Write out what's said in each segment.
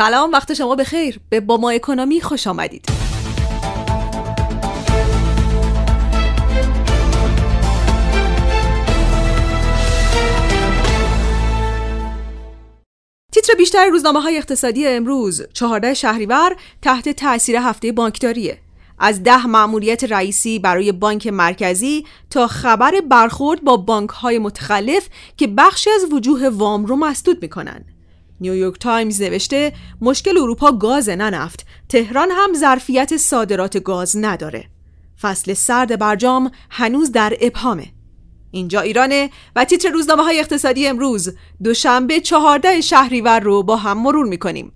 سلام وقت شما بخیر. به با ما اکونومی خوش آمدید. تیتر بیشتر روزنامه های اقتصادی امروز 14 شهریور تحت تاثیر هفته بانکداریه. از ده مأموریت رئیسی برای بانک مرکزی تا خبر برخورد با بانک های متخلف که بخشی از وجوه وام رو مسدود می‌کنن. نیویورک تایمز نوشته مشکل اروپا گاز نه نفت تهران هم ظرفیت صادرات گاز نداره. فصل سرد برجام هنوز در ابهامه. اینجا ایرانه و تیتر روزنامه های اقتصادی امروز. دوشنبه چهارده شهریور رو با هم مرور می‌کنیم.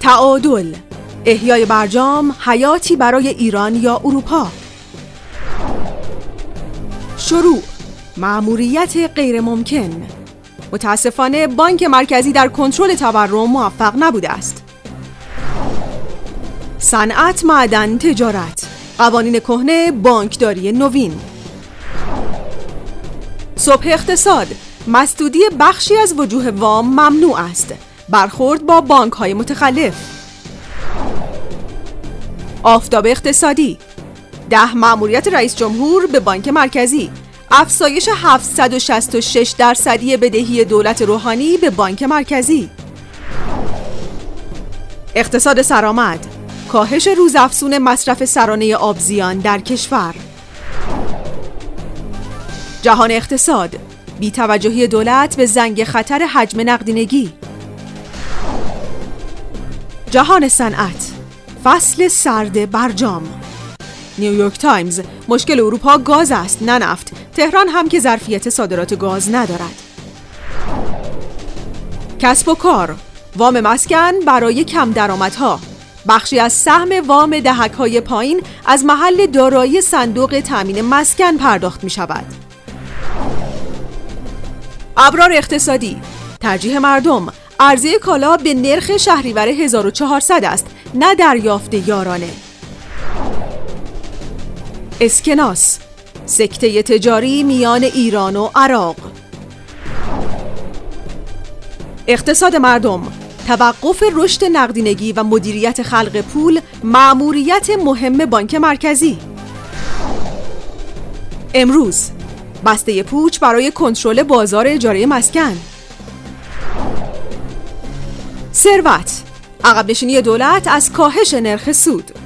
تعادل. احیای برجام حیاتی برای ایران یا اروپا؟ شروع. معموریت غیر ممکن متاسفانه بانک مرکزی در کنترل تورم موفق نبوده است. صنعت معدن تجارت. قوانین کهنه بانکداری نوین. صبح اقتصاد. مسدودی بخشی از وجوه وام ممنوع است. برخورد با بانک های متخلف. آفتاب اقتصادی. ده مأموریت رئیس جمهور به بانک مرکزی. افزایش 766 درصدی بدهی دولت روحانی به بانک مرکزی. اقتصاد سرآمد. کاهش روزافزون مصرف سرانه آبزیان در کشور. جهان اقتصاد. بیتوجهی دولت به زنگ خطر حجم نقدینگی. جهان صنعت. فصل سرد برجام. نیویورک تایمز. مشکل اروپا گاز است نه نفت. تهران هم که ظرفیت صادرات گاز ندارد. کسب و کار. وام مسکن برای کم درآمدها. بخشی از سهم وام دهک های پایین از محل دارایی صندوق تامین مسکن پرداخت می شود ابرار اقتصادی. ترجیح مردم. عرضه کالا به نرخ شهریور 1400 است نه دریافت یارانه. اسکناس. سکته تجاری میان ایران و عراق. اقتصاد مردم. توقف رشد نقدینگی و مدیریت خلق پول معموریت مهم بانک مرکزی. امروز بسته پوچ برای کنترل بازار اجاره مسکن. ثروت. عقب نشینی دولت از کاهش نرخ سود.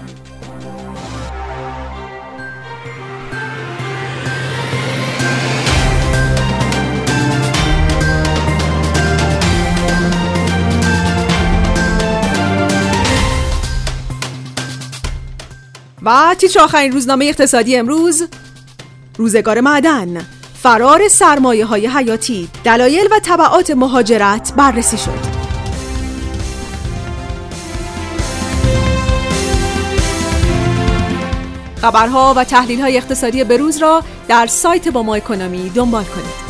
و تیتر آخرین روزنامه اقتصادی امروز روزگار معدن فرار سرمایه های حیاتی دلایل و طبعات مهاجرت بررسی شد. خبرها و تحلیل های اقتصادی بروز را در سایت با ما اکونومی دنبال کنید.